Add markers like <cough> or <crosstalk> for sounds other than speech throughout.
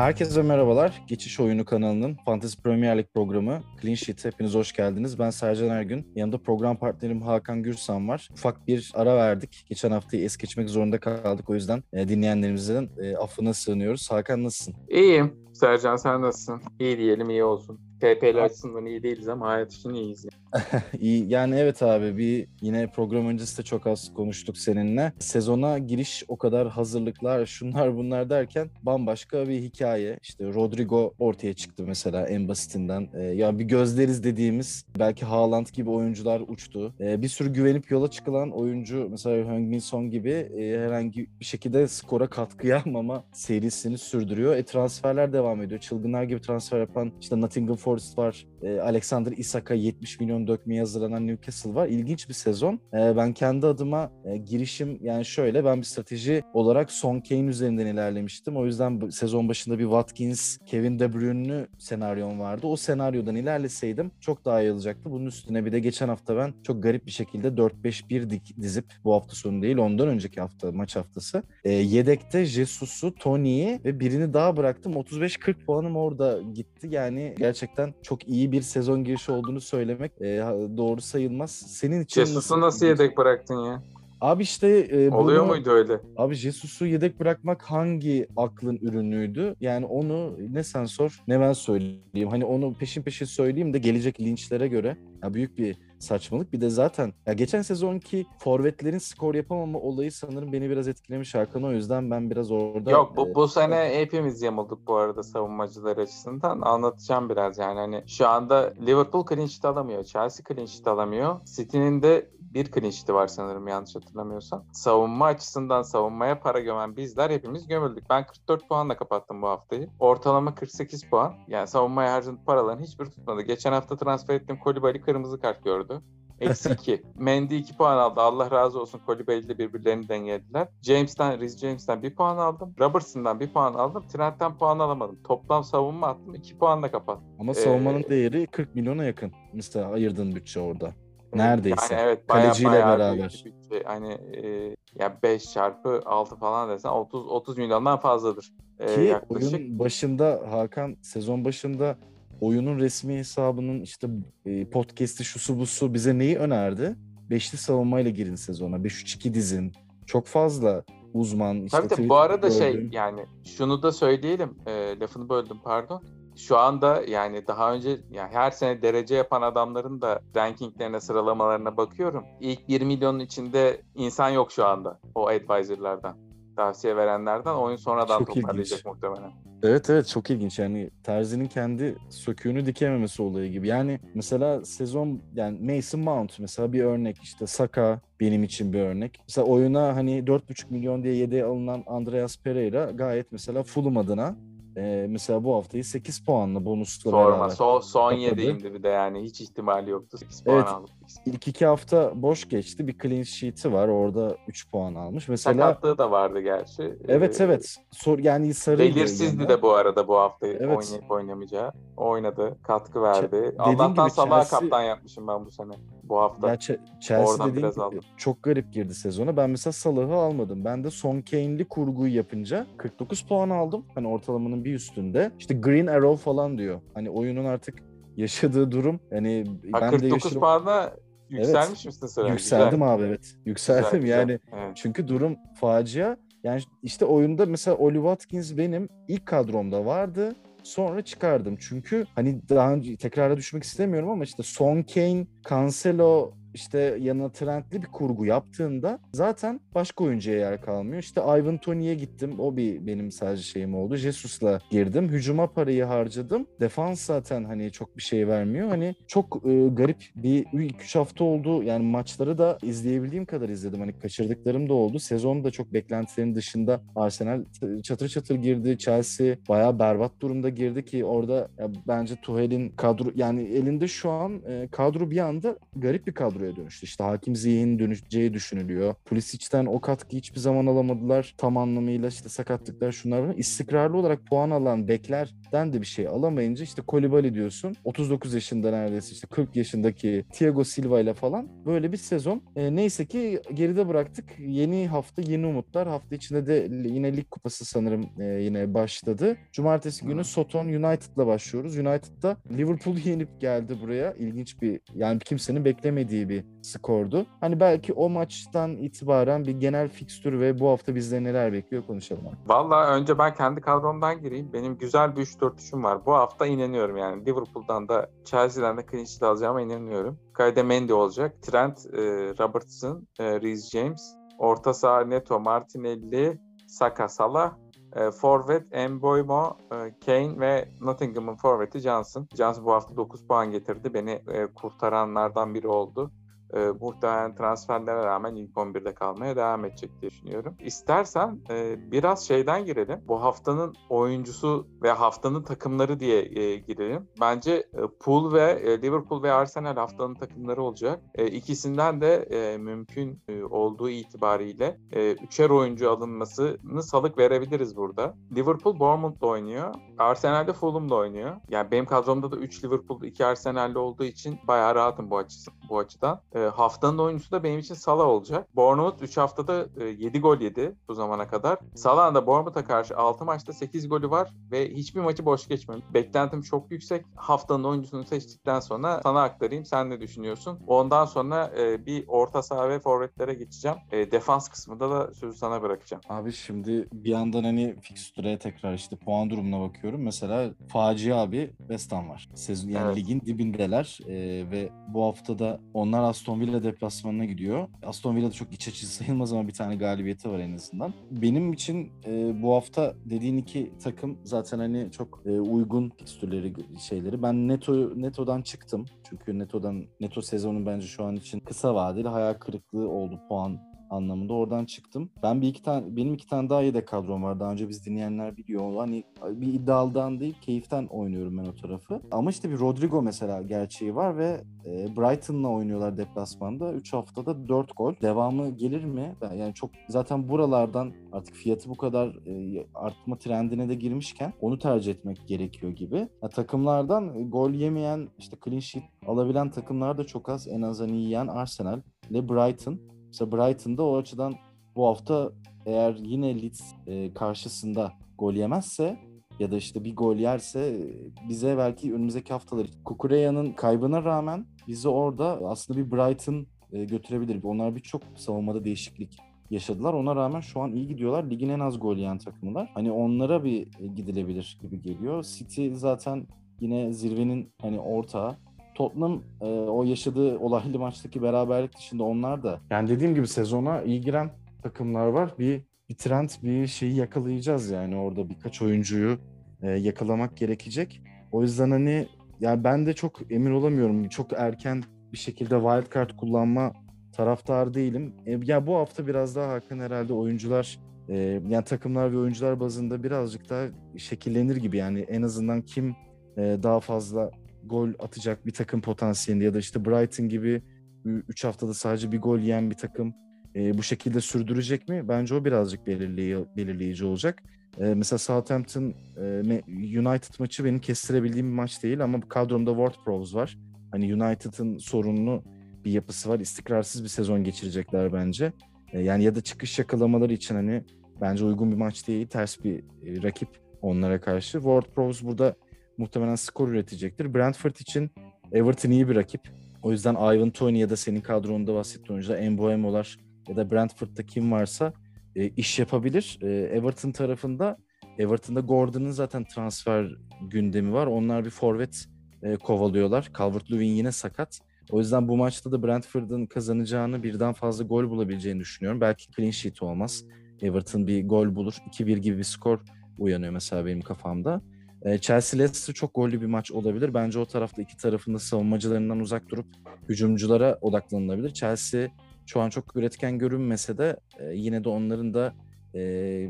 Herkese merhabalar. Geçiş Oyunu kanalının Fantasy Premier Lig programı Clean Sheet. Hepiniz hoş geldiniz. Ben Sercan Ergün. Yanında program partnerim Hakan Gürsan var. Ufak bir ara verdik. Geçen haftayı es geçmek zorunda kaldık. O yüzden e, dinleyenlerimizden e, affına sığınıyoruz. Hakan nasılsın? İyiyim. Sercan sen nasılsın? İyi diyelim iyi olsun. PPL açısından iyi değiliz ama hayat için iyiyiz. <laughs> Yani evet abi bir yine program öncesi de çok az konuştuk seninle. Sezona giriş o kadar hazırlıklar şunlar bunlar derken bambaşka bir hikaye. İşte Rodrigo ortaya çıktı mesela en basitinden. Ee, ya bir gözleriz dediğimiz belki Haaland gibi oyuncular uçtu. Ee, bir sürü güvenip yola çıkılan oyuncu mesela Heung-Min Son gibi e, herhangi bir şekilde skora katkı <laughs> yapmama serisini sürdürüyor. E transferler devam ediyor. Çılgınlar gibi transfer yapan işte Nottingham Forest var. E, Alexander Isak'a 70 milyon dökmeye hazırlanan Newcastle var. İlginç bir sezon. E, ben kendi adıma e, girişim yani şöyle ben bir strateji olarak Son Kane üzerinden ilerlemiştim. O yüzden sezon başında bir Watkins, Kevin De Bruyne'lü senaryon vardı. O senaryodan ilerleseydim çok daha iyi olacaktı. Bunun üstüne bir de geçen hafta ben çok garip bir şekilde 4-5-1 dizip bu hafta sonu değil ondan önceki hafta maç haftası. E, yedekte Jesus'u, Tony'yi ve birini daha bıraktım. 35-40 puanım orada gitti. Yani gerçekten çok iyi bir sezon girişi olduğunu söylemek e, doğru sayılmaz. Senin için Jesus'u nasıl yedek bıraktın ya? Abi işte e, Oluyor bunu- muydu öyle? Abi Jesus'u yedek bırakmak hangi aklın ürünüydü? Yani onu ne sen sor ne ben söyleyeyim. Hani onu peşin peşin söyleyeyim de gelecek linçlere göre ya büyük bir saçmalık. Bir de zaten ya geçen sezonki forvetlerin skor yapamama olayı sanırım beni biraz etkilemiş Hakan. O yüzden ben biraz orada Yok e, bu, bu sene hepimiz yamulduk bu arada savunmacılar açısından. Anlatacağım biraz yani. Hani şu anda Liverpool clean sheet alamıyor. Chelsea clean sheet alamıyor. City'nin de bir clean sheet'i var sanırım yanlış hatırlamıyorsam. Savunma açısından savunmaya para gömen bizler hepimiz gömüldük. Ben 44 puanla kapattım bu haftayı. Ortalama 48 puan. Yani savunmaya harcadığı paraların hiçbir tutmadı. Geçen hafta transfer ettiğim Kolibali kırmızı kart gördü. Eksi <laughs> 2. Mendy 2 puan aldı. Allah razı olsun Kolibali ile birbirlerini dengelediler. James'ten, Riz James'ten 1 puan aldım. Robertson'dan 1 puan aldım. Trent'ten puan alamadım. Toplam savunma attım. 2 puanla kapattım. ama savunmanın e, değeri 40 milyona yakın. Mesela ayırdığın bütçe orada. Neredeyse. Yani evet bayağı, Kaleciyle bayağı beraber. bütçe. Hani e, ya 5 çarpı 6 falan desen 30 30 milyondan fazladır. E, Ki yaklaşık. oyun başında Hakan sezon başında oyunun resmi hesabının işte e, podcast'i şusu busu bize neyi önerdi? Beşli savunmayla girin sezona. 5-3-2 dizin. Çok fazla uzman işte Tabii tabii bu arada şey gördüğüm- yani şunu da söyleyelim e, lafını böldüm pardon. Şu anda yani daha önce yani her sene derece yapan adamların da rankinglerine sıralamalarına bakıyorum. İlk 1 milyonun içinde insan yok şu anda o advisorlardan. Tavsiye verenlerden oyun sonradan Çok toparlayacak ilginç. muhtemelen. Evet evet çok ilginç yani Terzi'nin kendi söküğünü dikememesi olayı gibi. Yani mesela sezon yani Mason Mount mesela bir örnek işte Saka benim için bir örnek. Mesela oyuna hani 4,5 milyon diye yedeğe alınan Andreas Pereira gayet mesela Fulham adına e, mesela bu haftayı 8 puanla bonusla Sorma. beraber. Son, son Topladı. yediğimdi bir de yani hiç ihtimali yoktu. 8 puan Evet. aldım. İlk iki hafta boş geçti. Bir clean sheet'i var. Orada 3 puan almış. Mesela Sakatlığı da vardı gerçi. evet Ee, evet. Sor, yani sarıydı. Belirsizdi de bu arada bu hafta Evet. oynayıp oynamayacağı. Oynadı, katkı verdi. dediğin Allah'tan gibi Salah'a Chelsea- kaptan yapmışım ben bu sene. Bu hafta. Ya Ch- Chelsea Oradan biraz gibi aldım. çok garip girdi sezona. Ben mesela Salah'ı almadım. Ben de Son Kane'li kurguyu yapınca 49 puan aldım. Hani ortalamanın bir üstünde. İşte Green Arrow falan diyor. Hani oyunun artık yaşadığı durum. Hani Ha, ben de 49 yaşarım. puanla yükselmiş misin sıra? Yükseldim Güzel. abi evet. Yükseldim Güzel, güzel. yani. Evet. Çünkü durum facia. Yani işte oyunda mesela Oli Watkins benim ilk kadromda vardı. Sonra çıkardım. Çünkü hani daha önce tekrara düşmek istemiyorum ama işte Son Kane, Cancelo işte yanına Trent'li bir kurgu yaptığında zaten başka oyuncuya yer kalmıyor. İşte Ivan Toney'e gittim. O bir benim sadece şeyim oldu. Jesus'la girdim. Hücuma parayı harcadım. Defans zaten hani çok bir şey vermiyor. Hani çok e, garip bir 2-3 hafta oldu. Yani maçları da izleyebildiğim kadar izledim. Hani kaçırdıklarım da oldu. Sezon da çok beklentilerin dışında Arsenal çatır çatır girdi. Chelsea bayağı berbat durumda girdi ki orada bence Tuchel'in kadro yani elinde şu an e, kadro bir anda garip bir kadro kadroya dönüştü. İşte Hakim Ziyeh'in dönüşeceği düşünülüyor. Pulisic'ten o katkı hiçbir zaman alamadılar. Tam anlamıyla işte sakatlıklar şunlar bunlar. İstikrarlı olarak puan alan beklerden de bir şey alamayınca işte Kolibali diyorsun. 39 yaşında neredeyse işte 40 yaşındaki Thiago Silva ile falan böyle bir sezon. E, neyse ki geride bıraktık. Yeni hafta yeni umutlar. Hafta içinde de yine lig kupası sanırım e, yine başladı. Cumartesi günü Soton United'la başlıyoruz. United'da Liverpool'u yenip geldi buraya. İlginç bir yani kimsenin beklemediği bir skordu. Hani belki o maçtan itibaren bir genel fikstür ve bu hafta bizde neler bekliyor konuşalım. Valla önce ben kendi kadromdan gireyim. Benim güzel bir 3-4-3'üm var. Bu hafta inanıyorum yani. Liverpool'dan da Chelsea'den de clean sheet alacağıma inanıyorum. Kayda Mendy olacak. Trent, e, Robertson, e, Reece James. Orta saha Neto, Martinelli, Saka, Salah. E, forvet Emboimo, e, Kane ve Nottingham'ın forveti Johnson. Johnson bu hafta 9 puan getirdi. Beni e, kurtaranlardan biri oldu e, muhtemelen transferlere rağmen ilk 11'de kalmaya devam edecek diye düşünüyorum. İstersen e, biraz şeyden girelim. Bu haftanın oyuncusu ve haftanın takımları diye e, girelim. Bence e, Pool ve e, Liverpool ve Arsenal haftanın takımları olacak. E, ikisinden de e, mümkün e, olduğu itibariyle e, üçer oyuncu alınmasını salık verebiliriz burada. Liverpool Bournemouth'la oynuyor. Arsenal de Fulham'la oynuyor. Yani benim kadromda da 3 Liverpool, 2 Arsenal'li olduğu için bayağı rahatım bu, açısı, bu açıdan. E, haftanın oyuncusu da benim için Salah olacak. Bournemouth 3 haftada e, 7 gol yedi bu zamana kadar. Salah'ın da Bournemouth'a karşı 6 maçta 8 golü var ve hiçbir maçı boş geçmemiş. Beklentim çok yüksek. Haftanın oyuncusunu seçtikten sonra sana aktarayım. Sen ne düşünüyorsun? Ondan sonra e, bir orta saha ve forvetlere geçeceğim. E, defans kısmında da sözü sana bırakacağım. Abi şimdi bir yandan hani fikstüre tekrar işte puan durumuna bakıyorum. Mesela facia abi West Ham var. Sezon yani Evet. ligin dibindeler e, ve bu haftada onlar Aston Villa deplasmanına gidiyor. Aston Villa da çok iç açıcı sayılmaz ama bir tane galibiyeti var en azından. Benim için e, bu hafta dediğin iki takım zaten hani çok e, uygun fikstürleri şeyleri. Ben Neto Neto'dan çıktım. Çünkü Neto'dan Neto sezonu bence şu an için kısa vadeli hayal kırıklığı oldu puan anlamında oradan çıktım. Ben bir iki tane benim iki tane daha yedek kadrom var. Daha önce biz dinleyenler biliyor. Hani bir iddialıdan değil, keyiften oynuyorum ben o tarafı. Ama işte bir Rodrigo mesela gerçeği var ve e, Brighton'la oynuyorlar deplasmanda. 3 haftada 4 gol. Devamı gelir mi? Yani çok zaten buralardan artık fiyatı bu kadar e, artma trendine de girmişken onu tercih etmek gerekiyor gibi. Ya, takımlardan gol yemeyen, işte clean sheet alabilen takımlar da çok az. En az hani yiyen Arsenal ile Brighton. Mesela Brighton'da o açıdan bu hafta eğer yine Leeds e, karşısında gol yemezse ya da işte bir gol yerse e, bize belki önümüzdeki haftalar Kukureya'nın kaybına rağmen bizi orada aslında bir Brighton e, götürebilir. Onlar birçok savunmada değişiklik yaşadılar. Ona rağmen şu an iyi gidiyorlar. Ligin en az gol yiyen takımılar. Hani onlara bir e, gidilebilir gibi geliyor. City zaten yine zirvenin hani ortağı. Tottenham e, o yaşadığı olaylı maçtaki beraberlik dışında onlar da yani dediğim gibi sezona iyi giren takımlar var. Bir bir trend bir şeyi yakalayacağız yani orada birkaç oyuncuyu e, yakalamak gerekecek. O yüzden hani yani ben de çok emin olamıyorum. Çok erken bir şekilde wild card kullanma taraftar değilim. E, ya bu hafta biraz daha Hakan herhalde oyuncular e, yani takımlar ve oyuncular bazında birazcık daha şekillenir gibi yani en azından kim e, daha fazla gol atacak bir takım potansiyelinde ya da işte Brighton gibi 3 haftada sadece bir gol yiyen bir takım e, bu şekilde sürdürecek mi? Bence o birazcık belirleyici, belirleyici olacak. E, mesela Southampton e, United maçı benim kestirebildiğim bir maç değil ama kadromda Ward-Prowse var. Hani United'ın sorunlu bir yapısı var. İstikrarsız bir sezon geçirecekler bence. E, yani ya da çıkış yakalamaları için hani bence uygun bir maç değil. Ters bir e, rakip onlara karşı. Ward-Prowse burada muhtemelen skor üretecektir. Brentford için Everton iyi bir rakip. O yüzden Ivan Toney ya da senin kadronunda bahsettiğin oyuncular Embuemo'lar ya da Brentford'da kim varsa e, iş yapabilir. E, Everton tarafında Everton'da Gordon'ın zaten transfer gündemi var. Onlar bir forvet e, kovalıyorlar. Calvert-Lewin yine sakat. O yüzden bu maçta da Brentford'ın kazanacağını birden fazla gol bulabileceğini düşünüyorum. Belki clean sheet olmaz. Everton bir gol bulur. 2-1 gibi bir skor uyanıyor mesela benim kafamda. E, Chelsea Leicester çok gollü bir maç olabilir. Bence o tarafta iki tarafında savunmacılarından uzak durup hücumculara odaklanılabilir. Chelsea şu an çok üretken görünmese de e, yine de onların da e,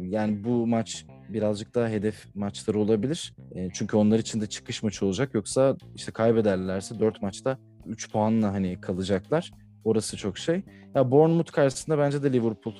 yani bu maç birazcık daha hedef maçları olabilir. E, çünkü onlar için de çıkış maçı olacak. Yoksa işte kaybederlerse 4 maçta 3 puanla hani kalacaklar. Orası çok şey. Ya Bournemouth karşısında bence de Liverpool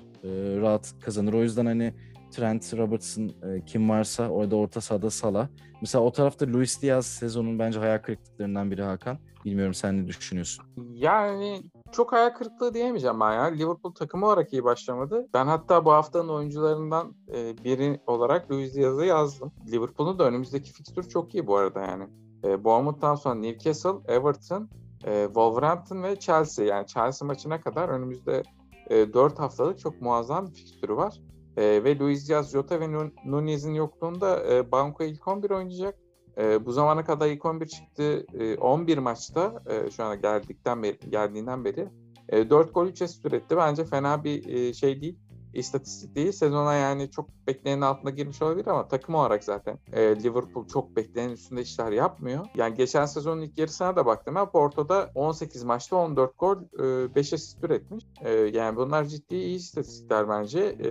rahat kazanır. O yüzden hani Trent, Robertson e, kim varsa orada orta sahada Salah. Mesela o tarafta Luis Diaz sezonun bence hayal kırıklıklarından biri Hakan. Bilmiyorum sen ne düşünüyorsun? Yani çok hayal kırıklığı diyemeyeceğim ben ya. Liverpool takımı olarak iyi başlamadı. Ben hatta bu haftanın oyuncularından e, biri olarak Luis Diaz'ı yazdım. Liverpool'un da önümüzdeki fikstür çok iyi bu arada yani. E, Bournemouth'tan sonra Newcastle, Everton, e, Wolverhampton ve Chelsea. Yani Chelsea maçına kadar önümüzde e, 4 haftalık çok muazzam bir fikstürü var. E, ve Luis Diaz, Jota ve Nunez'in yokluğunda e, Banco ilk 11 oynayacak. E, bu zamana kadar ilk 11 çıktı. E, 11 maçta e, şu ana geldikten beri, geldiğinden beri e, 4 gol 3 asist üretti. Bence fena bir e, şey değil istatistik değil. Sezona yani çok beklenenin altına girmiş olabilir ama takım olarak zaten e, Liverpool çok beklenenin üstünde işler yapmıyor. Yani geçen sezonun ilk yarısına da baktım ben Porto'da 18 maçta 14 gol, e, 5 asist üretmiş. E, yani bunlar ciddi iyi istatistikler bence. E,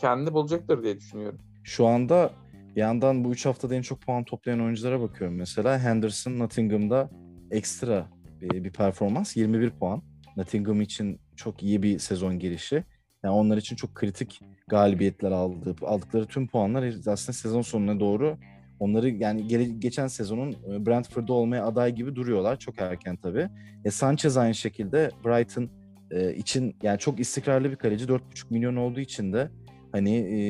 kendini bulacaktır diye düşünüyorum. Şu anda yandan bu 3 haftada en çok puan toplayan oyunculara bakıyorum. Mesela Henderson Nottingham'da ekstra bir, bir performans 21 puan. Nottingham için çok iyi bir sezon girişi. Yani onlar için çok kritik galibiyetler aldı. Aldıkları tüm puanlar aslında sezon sonuna doğru onları yani geri, geçen sezonun e, Brentford'da olmaya aday gibi duruyorlar. Çok erken tabii. E, Sanchez aynı şekilde Brighton e, için yani çok istikrarlı bir kaleci. 4,5 milyon olduğu için de hani e,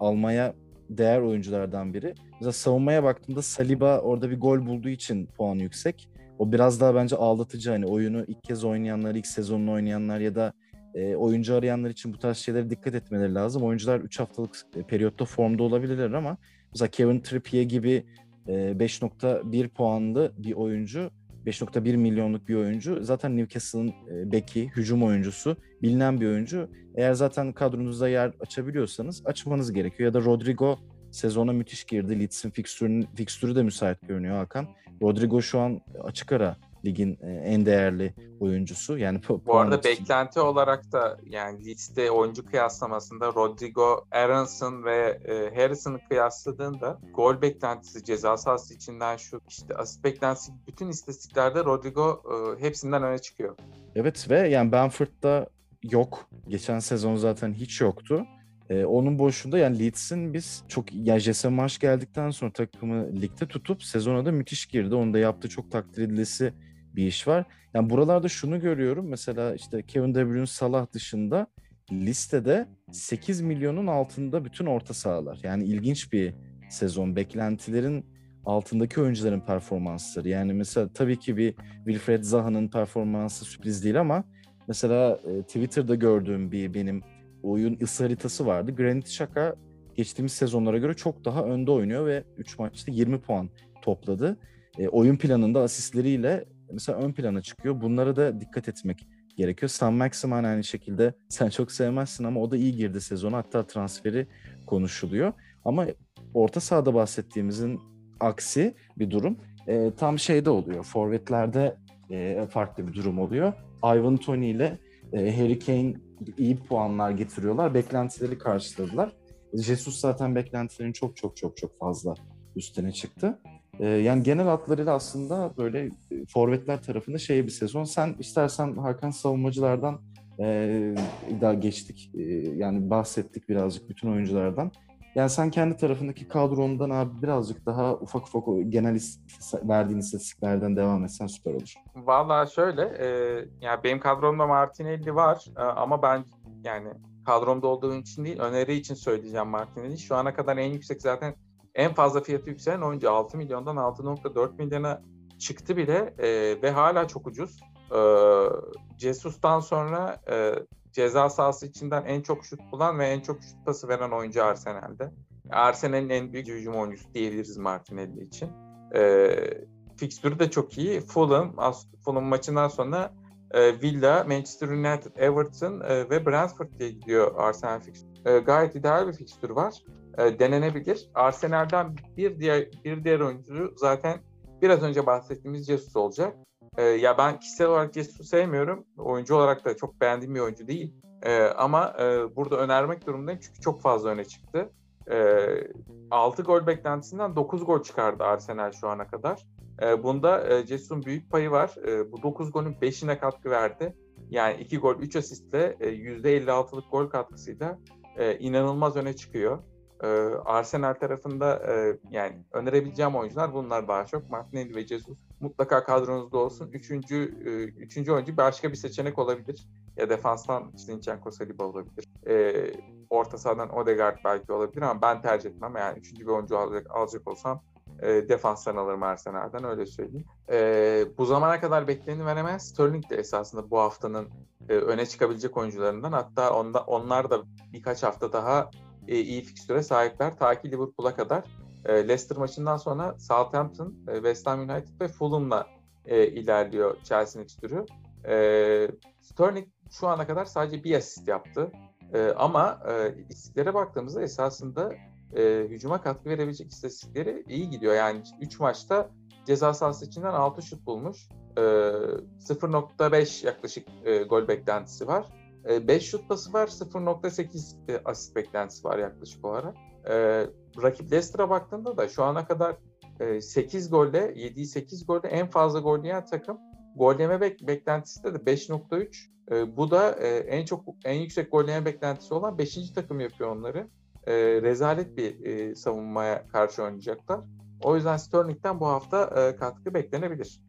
almaya değer oyunculardan biri. Mesela savunmaya baktığımda Saliba orada bir gol bulduğu için puan yüksek. O biraz daha bence ağlatıcı hani oyunu ilk kez oynayanlar, ilk sezonunu oynayanlar ya da e, oyuncu arayanlar için bu tarz şeylere dikkat etmeleri lazım. Oyuncular 3 haftalık e, periyotta formda olabilirler ama mesela Kevin Trippier gibi e, 5.1 puanlı bir oyuncu 5.1 milyonluk bir oyuncu. Zaten Newcastle'ın e, beki, hücum oyuncusu, bilinen bir oyuncu. Eğer zaten kadronuzda yer açabiliyorsanız açmanız gerekiyor. Ya da Rodrigo sezona müthiş girdi. Leeds'in fikstürü, de müsait görünüyor Hakan. Rodrigo şu an açık ara ligin e, en değerli oyuncusu. Yani bu arada için. beklenti olarak da yani liste oyuncu kıyaslamasında Rodrigo, Aronson ve e, Harrison'ı kıyasladığında gol beklentisi, ceza sahası içinden şu işte asist beklentisi bütün istatistiklerde Rodrigo e, hepsinden öne çıkıyor. Evet ve yani Benford'da yok. Geçen sezon zaten hiç yoktu. Ee, onun boşluğunda yani Leeds'in biz çok ya Jesse Marsh geldikten sonra takımı ligde tutup sezona da müthiş girdi. Onu da yaptığı çok takdir edilesi bir iş var. Yani buralarda şunu görüyorum. Mesela işte Kevin De Bruyne, Salah dışında listede 8 milyonun altında bütün orta sahalar. Yani ilginç bir sezon. Beklentilerin altındaki oyuncuların performansları. Yani mesela tabii ki bir Wilfred Zaha'nın performansı sürpriz değil ama mesela e, Twitter'da gördüğüm bir benim oyun ısı haritası vardı. Granit Xhaka geçtiğimiz sezonlara göre çok daha önde oynuyor ve 3 maçta 20 puan topladı. E, oyun planında asistleriyle mesela ön plana çıkıyor. Bunlara da dikkat etmek gerekiyor. Sam Maximan aynı şekilde sen çok sevmezsin ama o da iyi girdi sezonu. Hatta transferi konuşuluyor. Ama orta sahada bahsettiğimizin aksi bir durum. E, tam şeyde oluyor. Forvetlerde e, farklı bir durum oluyor. Ivan Tony ile e, Harry Kane iyi puanlar getiriyorlar. Beklentileri karşıladılar. Jesus zaten beklentilerin çok çok çok çok fazla üstüne çıktı. E, yani genel hatlarıyla aslında böyle e, forvetler tarafında şey bir sezon. Sen istersen Hakan savunmacılardan e, daha geçtik. E, yani bahsettik birazcık bütün oyunculardan. Yani sen kendi tarafındaki kadrondan abi birazcık daha ufak ufak genel verdiğin istatistiklerden devam etsen süper olur. Valla şöyle, e, yani benim kadromda Martinelli var e, ama ben yani kadromda olduğum için değil, öneri için söyleyeceğim Martinelli. Şu ana kadar en yüksek zaten en fazla fiyatı yükselen oyuncu 6 milyondan 6.4 milyona çıktı bile e, ve hala çok ucuz. E, Jesus'tan sonra e, ceza sahası içinden en çok şut bulan ve en çok şut pası veren oyuncu Arsenal'de. Arsenal'in en büyük hücum oyuncusu diyebiliriz Martinelli için. E, fikstürü de çok iyi. Fulham, Fulham maçından sonra e, Villa, Manchester United, Everton e, ve Brentford diye gidiyor Arsenal fikstürü. E, gayet ideal bir fikstür var e, denenebilir. Arsenal'den bir diğer bir diğer oyuncu zaten biraz önce bahsettiğimiz Jesus olacak. E, ya ben kişisel olarak Jesus'u sevmiyorum. Oyuncu olarak da çok beğendiğim bir oyuncu değil. E, ama e, burada önermek durumundayım çünkü çok fazla öne çıktı. E, 6 gol beklentisinden 9 gol çıkardı Arsenal şu ana kadar. E, bunda e, Jesus'un büyük payı var. E, bu 9 golün 5'ine katkı verdi. Yani 2 gol 3 asistle e, %56'lık gol katkısıyla e, inanılmaz öne çıkıyor. E, Arsenal tarafında e, yani önerebileceğim oyuncular bunlar daha çok. Martinelli ve Jesus mutlaka kadronuzda olsun. Üçüncü, e, üçüncü oyuncu başka bir seçenek olabilir. Ya defanstan Zinchenko Saliba olabilir. E, orta sahadan Odegaard belki olabilir ama ben tercih etmem. Yani üçüncü bir oyuncu alacak, alacak olsam e, defanstan alırım Arsenal'den öyle söyleyeyim. E, bu zamana kadar bekleneni veremez. Sterling de esasında bu haftanın e, öne çıkabilecek oyuncularından. Hatta onda, onlar da birkaç hafta daha e, iyi fikstüre sahipler. Ta ki Liverpool'a kadar. E, Leicester maçından sonra Southampton, e, West Ham United ve Fulham'la e, ilerliyor Chelsea'nin fikstürü. E, Sterling şu ana kadar sadece bir asist yaptı. E, ama e, istatistiklere baktığımızda esasında e, hücuma katkı verebilecek istatistikleri iyi gidiyor. Yani 3 maçta ceza sahası içinden 6 şut bulmuş. E, 0.5 yaklaşık e, gol beklentisi var. 5 e, şut pası var, 0.8 e, asist beklentisi var yaklaşık olarak. E, rakip Leicester'a baktığında da şu ana kadar e, 8 golle, 7'yi 8 golle en fazla gol yiyen takım. Gol yeme bek- beklentisi de 5.3. E, bu da e, en çok en yüksek gol yeme beklentisi olan 5. takım yapıyor onları e, rezalet bir e, savunmaya karşı oynayacaklar. O yüzden Sterling'den bu hafta e, katkı beklenebilir.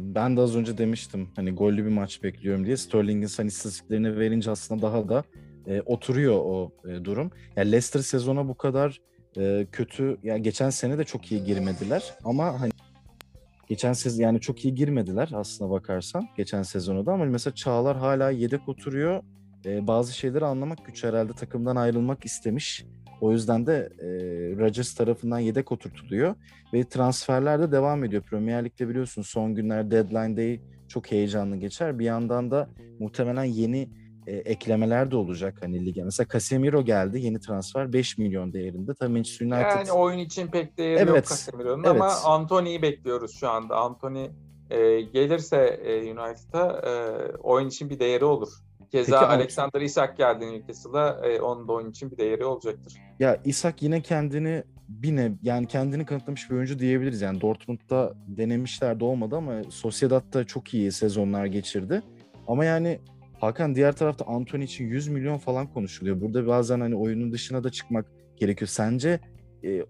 Ben de az önce demiştim hani gollü bir maç bekliyorum diye. Sterling'in hani istatistiklerini verince aslında daha da e, oturuyor o e, durum. Yani Leicester sezona bu kadar e, kötü yani geçen sene de çok iyi girmediler ama hani geçen sezon yani çok iyi girmediler aslına bakarsan geçen sezonu da ama mesela Çağlar hala yedek oturuyor. E, bazı şeyleri anlamak güç herhalde takımdan ayrılmak istemiş. O yüzden de e, Rodgers tarafından yedek oturtuluyor ve transferler de devam ediyor. Premier Lig'de biliyorsun son günler deadline day çok heyecanlı geçer. Bir yandan da muhtemelen yeni e, eklemeler de olacak hani lige. Mesela Casemiro geldi yeni transfer 5 milyon değerinde. Tabii Manchester United... Yani oyun için pek değeri evet, yok Casemiro'nun evet. ama Anthony'yi bekliyoruz şu anda. Anthony e, gelirse e, United'a e, oyun için bir değeri olur. Keza Peki, Alexander Isak geldi Newcastle'a. E, onun da oyun için bir değeri olacaktır. Ya Isak yine kendini bir ne yani kendini kanıtlamış bir oyuncu diyebiliriz. Yani Dortmund'da denemişler de olmadı ama Sociedad'da çok iyi sezonlar geçirdi. Ama yani Hakan diğer tarafta Anthony için 100 milyon falan konuşuluyor. Burada bazen hani oyunun dışına da çıkmak gerekiyor. Sence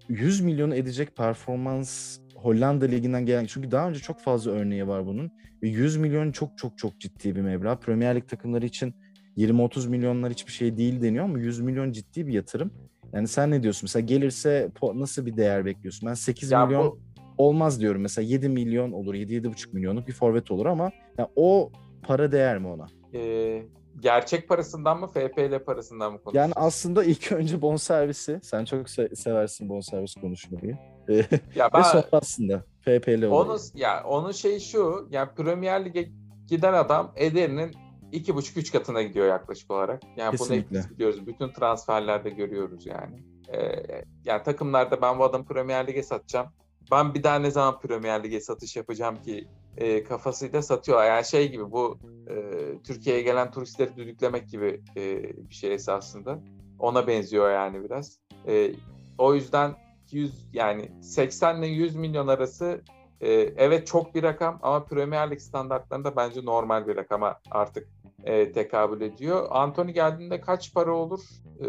100 e, milyon edecek performans Hollanda liginden gelen çünkü daha önce çok fazla örneği var bunun. Ve 100 milyon çok çok çok ciddi bir meblağ. Premier Lig takımları için 20-30 milyonlar hiçbir şey değil deniyor ama 100 milyon ciddi bir yatırım. Yani sen ne diyorsun? Mesela gelirse nasıl bir değer bekliyorsun? Ben 8 ya milyon bu... olmaz diyorum. Mesela 7 milyon olur, 7-7,5 milyonluk bir forvet olur ama yani o para değer mi ona? Ee, gerçek parasından mı FPL parasından mı konuşuyorsun? Yani aslında ilk önce bonservisi. Sen çok se- seversin bonservis konuşmayı. <laughs> ya ben, Ve sonrasında FPL Onu, ya onun şey şu. Yani Premier Lig'e giden adam ederinin iki buçuk üç katına gidiyor yaklaşık olarak. Yani Kesinlikle. bunu hepimiz biliyoruz. Bütün transferlerde görüyoruz yani. Ee, yani takımlarda ben bu adamı Premier Lig'e satacağım. Ben bir daha ne zaman Premier Lig'e satış yapacağım ki e, kafasıyla satıyor. Yani şey gibi bu e, Türkiye'ye gelen turistleri düdüklemek gibi e, bir şey esasında. Ona benziyor yani biraz. E, o yüzden 100 yani 80 ile 100 milyon arası e, evet çok bir rakam ama Premier Lig standartlarında bence normal bir rakama artık e, tekabül ediyor. Anthony geldiğinde kaç para olur e,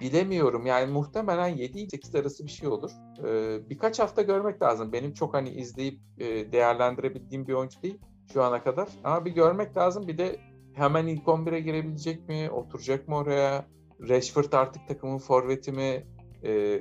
bilemiyorum. Yani muhtemelen 7-8 arası bir şey olur. E, birkaç hafta görmek lazım. Benim çok hani izleyip e, değerlendirebildiğim bir oyuncu değil şu ana kadar. Ama bir görmek lazım. Bir de hemen ilk 11'e girebilecek mi? Oturacak mı oraya? Rashford artık takımın forveti mi? E,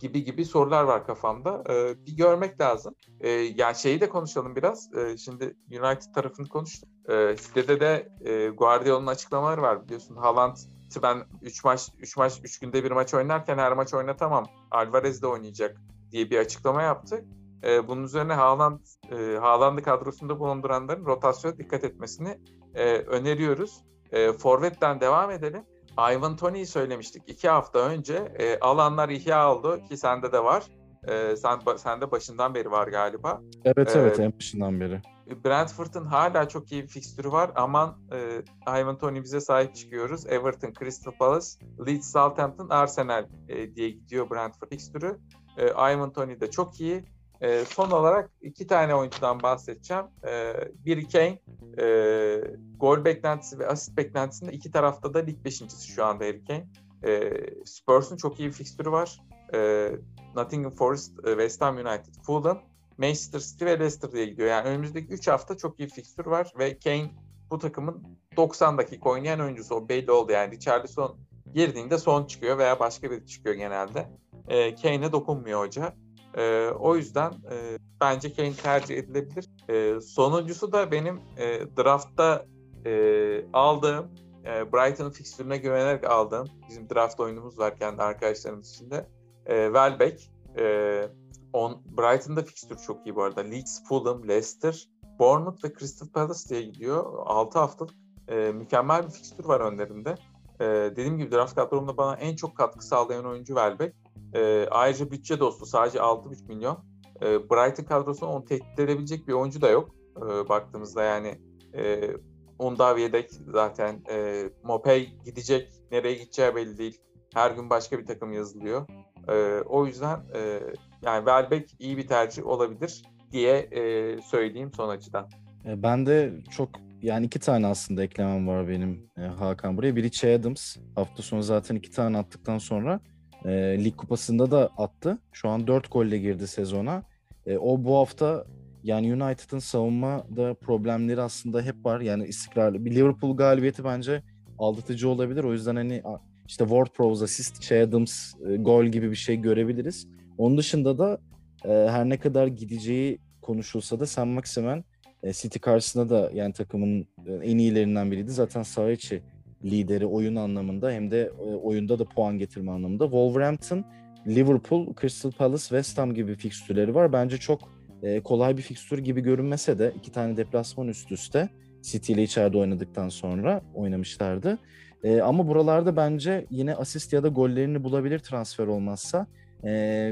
gibi gibi sorular var kafamda. E, bir görmek lazım. E, yani şeyi de konuşalım biraz. E, şimdi United tarafını konuştuk. E, sitede de e, Guardiola'nın açıklamaları var biliyorsun. Haaland ben 3 maç 3 maç 3 günde bir maç oynarken her maç oynatamam. Alvarez de oynayacak diye bir açıklama yaptı. E, bunun üzerine Haaland e, Haaland'ı kadrosunda bulunduranların rotasyona dikkat etmesini e, öneriyoruz. E, Forvet'ten devam edelim. Ivan Tony'yi söylemiştik iki hafta önce. E, alanlar ihya oldu ki sende de var. E, sen sende başından beri var galiba. Evet e, evet en başından beri. Brentford'un hala çok iyi bir fikstürü var. Aman e, Ivan Tony bize sahip çıkıyoruz. Everton, Crystal Palace, Leeds, Southampton, Arsenal e, diye gidiyor Brentford fikstürü. E, Ivan Tony de çok iyi. E, son olarak iki tane oyuncudan bahsedeceğim. E, biri Kane. E, gol beklentisi ve asist beklentisinde iki tarafta da lig beşincisi şu anda Harry Kane. E, Spurs'un çok iyi bir fikstürü var. E, Nottingham Forest, e, West Ham United, Fulham, Manchester City ve Leicester diye gidiyor. Yani önümüzdeki 3 hafta çok iyi fikstür var ve Kane bu takımın 90 dakika oynayan oyuncusu. O belli oldu yani. Richarlison girdiğinde son çıkıyor veya başka biri çıkıyor genelde. E, Kane'e dokunmuyor hoca. E, o yüzden e, bence Kane tercih edilebilir. E, sonuncusu da benim e, draftta e, aldığım, e, Brighton'ın fikstürüne güvenerek aldığım, bizim draft oyunumuz var kendi arkadaşlarımız içinde. E, Welbeck. E, on, Brighton'da fikstür çok iyi bu arada. Leeds, Fulham, Leicester, Bournemouth ve Crystal Palace diye gidiyor. 6 haftalık e, mükemmel bir fikstür var önlerinde. E, dediğim gibi draft kadromda bana en çok katkı sağlayan oyuncu Welbeck. E, ayrıca bütçe dostu sadece 6,5 milyon. E, Brighton kadrosunda onu tehdit edebilecek bir oyuncu da yok. E, baktığımızda yani e, Undav yedek zaten. E, Mopey gidecek. Nereye gideceği belli değil. Her gün başka bir takım yazılıyor. E, o yüzden e, yani Welbeck iyi bir tercih olabilir diye e, söyleyeyim son açıdan. E, ben de çok yani iki tane aslında eklemem var benim e, Hakan buraya. Biri Che Adams. Hafta sonu zaten iki tane attıktan sonra e, lig kupasında da attı. Şu an dört golle girdi sezona. E, o bu hafta yani United'ın savunmada problemleri aslında hep var. Yani istikrarlı. Bir Liverpool galibiyeti bence aldatıcı olabilir. O yüzden hani işte Ward-Prowse assist, Che Adams e, gol gibi bir şey görebiliriz. Onun dışında da e, her ne kadar gideceği konuşulsa da Sam Maximen e, City karşısında da yani takımın e, en iyilerinden biriydi. Zaten saha içi lideri oyun anlamında hem de e, oyunda da puan getirme anlamında. Wolverhampton, Liverpool, Crystal Palace, West Ham gibi fikstürleri var. Bence çok e, kolay bir fikstür gibi görünmese de iki tane deplasman üst üste City ile içeride oynadıktan sonra oynamışlardı. E, ama buralarda bence yine asist ya da gollerini bulabilir transfer olmazsa.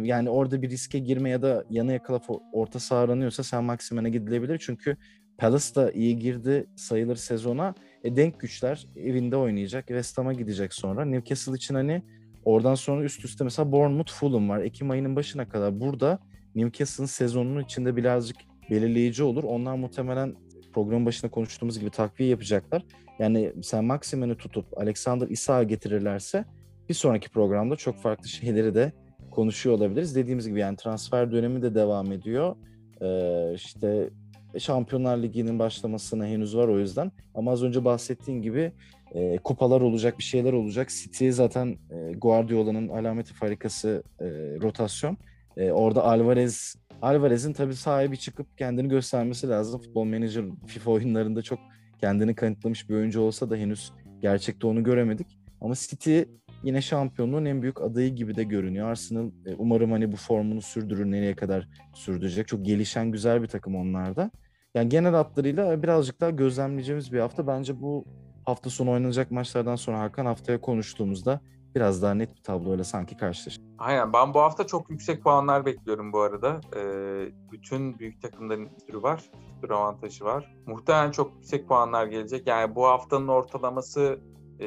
Yani orada bir riske girme ya da yana yakala orta saha aranıyorsa sen Maximen'e gidilebilir. Çünkü Palace da iyi girdi sayılır sezona. E, denk güçler evinde oynayacak. West Ham'a gidecek sonra. Newcastle için hani oradan sonra üst üste mesela Bournemouth Fulham var. Ekim ayının başına kadar burada Newcastle'ın sezonunun içinde birazcık belirleyici olur. Onlar muhtemelen program başında konuştuğumuz gibi takviye yapacaklar. Yani sen Maximen'i tutup Alexander Isak'ı getirirlerse bir sonraki programda çok farklı şeyleri de konuşuyor olabiliriz. Dediğimiz gibi yani transfer dönemi de devam ediyor. Ee, işte Şampiyonlar Ligi'nin başlamasına henüz var o yüzden. Ama az önce bahsettiğim gibi e, kupalar olacak, bir şeyler olacak. City zaten e, Guardiola'nın alameti farikası e, rotasyon. E, orada Alvarez Alvarez'in tabii sahibi çıkıp kendini göstermesi lazım. Futbol Manager FIFA oyunlarında çok kendini kanıtlamış bir oyuncu olsa da henüz gerçekte onu göremedik. Ama City yine şampiyonluğun en büyük adayı gibi de görünüyor. Arsenal e, umarım hani bu formunu sürdürür, nereye kadar sürdürecek. Çok gelişen güzel bir takım onlarda. Yani genel hatlarıyla birazcık daha gözlemleyeceğimiz bir hafta. Bence bu hafta sonu oynanacak maçlardan sonra Hakan haftaya konuştuğumuzda biraz daha net bir tabloyla sanki karşılaşır. Aynen ben bu hafta çok yüksek puanlar bekliyorum bu arada. Ee, bütün büyük takımların türü var. Bir avantajı var. Muhtemelen çok yüksek puanlar gelecek. Yani bu haftanın ortalaması e,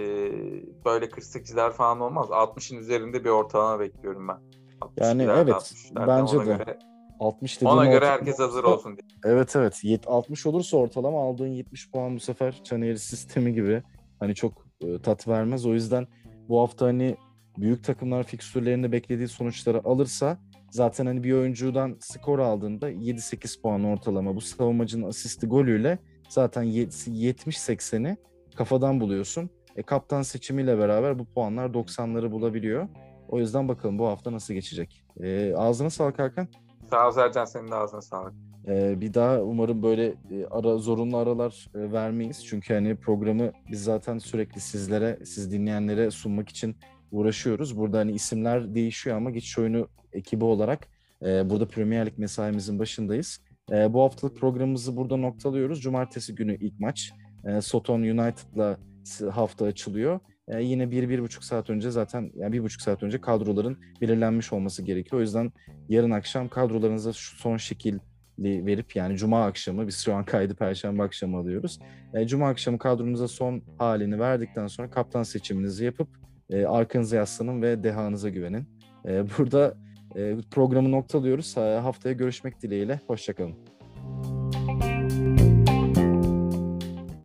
böyle 48'ler falan olmaz. 60'ın üzerinde bir ortalama bekliyorum ben. Yani evet bence de. Göre, 60 Ona göre orta... herkes hazır olsun diye. Evet evet. 60 olursa ortalama aldığın 70 puan bu sefer Çaneri sistemi gibi hani çok e, tat vermez. O yüzden bu hafta hani büyük takımlar fikstürlerinde beklediği sonuçları alırsa zaten hani bir oyuncudan skor aldığında 7-8 puan ortalama bu savunmacının asisti golüyle zaten 70-80'i kafadan buluyorsun. E, kaptan seçimiyle beraber bu puanlar 90'ları bulabiliyor. O yüzden bakalım bu hafta nasıl geçecek. E, ağzına sağlık Hakan. Sağ ol Sercan senin de ağzına sağlık. Ee, bir daha umarım böyle e, ara zorunlu aralar e, vermeyiz. Çünkü hani programı biz zaten sürekli sizlere, siz dinleyenlere sunmak için uğraşıyoruz. Burada hani isimler değişiyor ama geçiş oyunu ekibi olarak e, burada Premier Lig mesaimizin başındayız. E, bu haftalık programımızı burada noktalıyoruz. Cumartesi günü ilk maç. E, Soton United'la hafta açılıyor. E, yine bir, bir buçuk saat önce zaten yani bir buçuk saat önce kadroların belirlenmiş olması gerekiyor. O yüzden yarın akşam kadrolarınıza son şekil verip yani cuma akşamı biz şu an kaydı perşembe akşamı alıyoruz. E, cuma akşamı kadronuza son halini verdikten sonra kaptan seçiminizi yapıp e, arkanıza yaslanın ve dehanıza güvenin. E, burada e, programı noktalıyoruz. E, haftaya görüşmek dileğiyle. Hoşçakalın.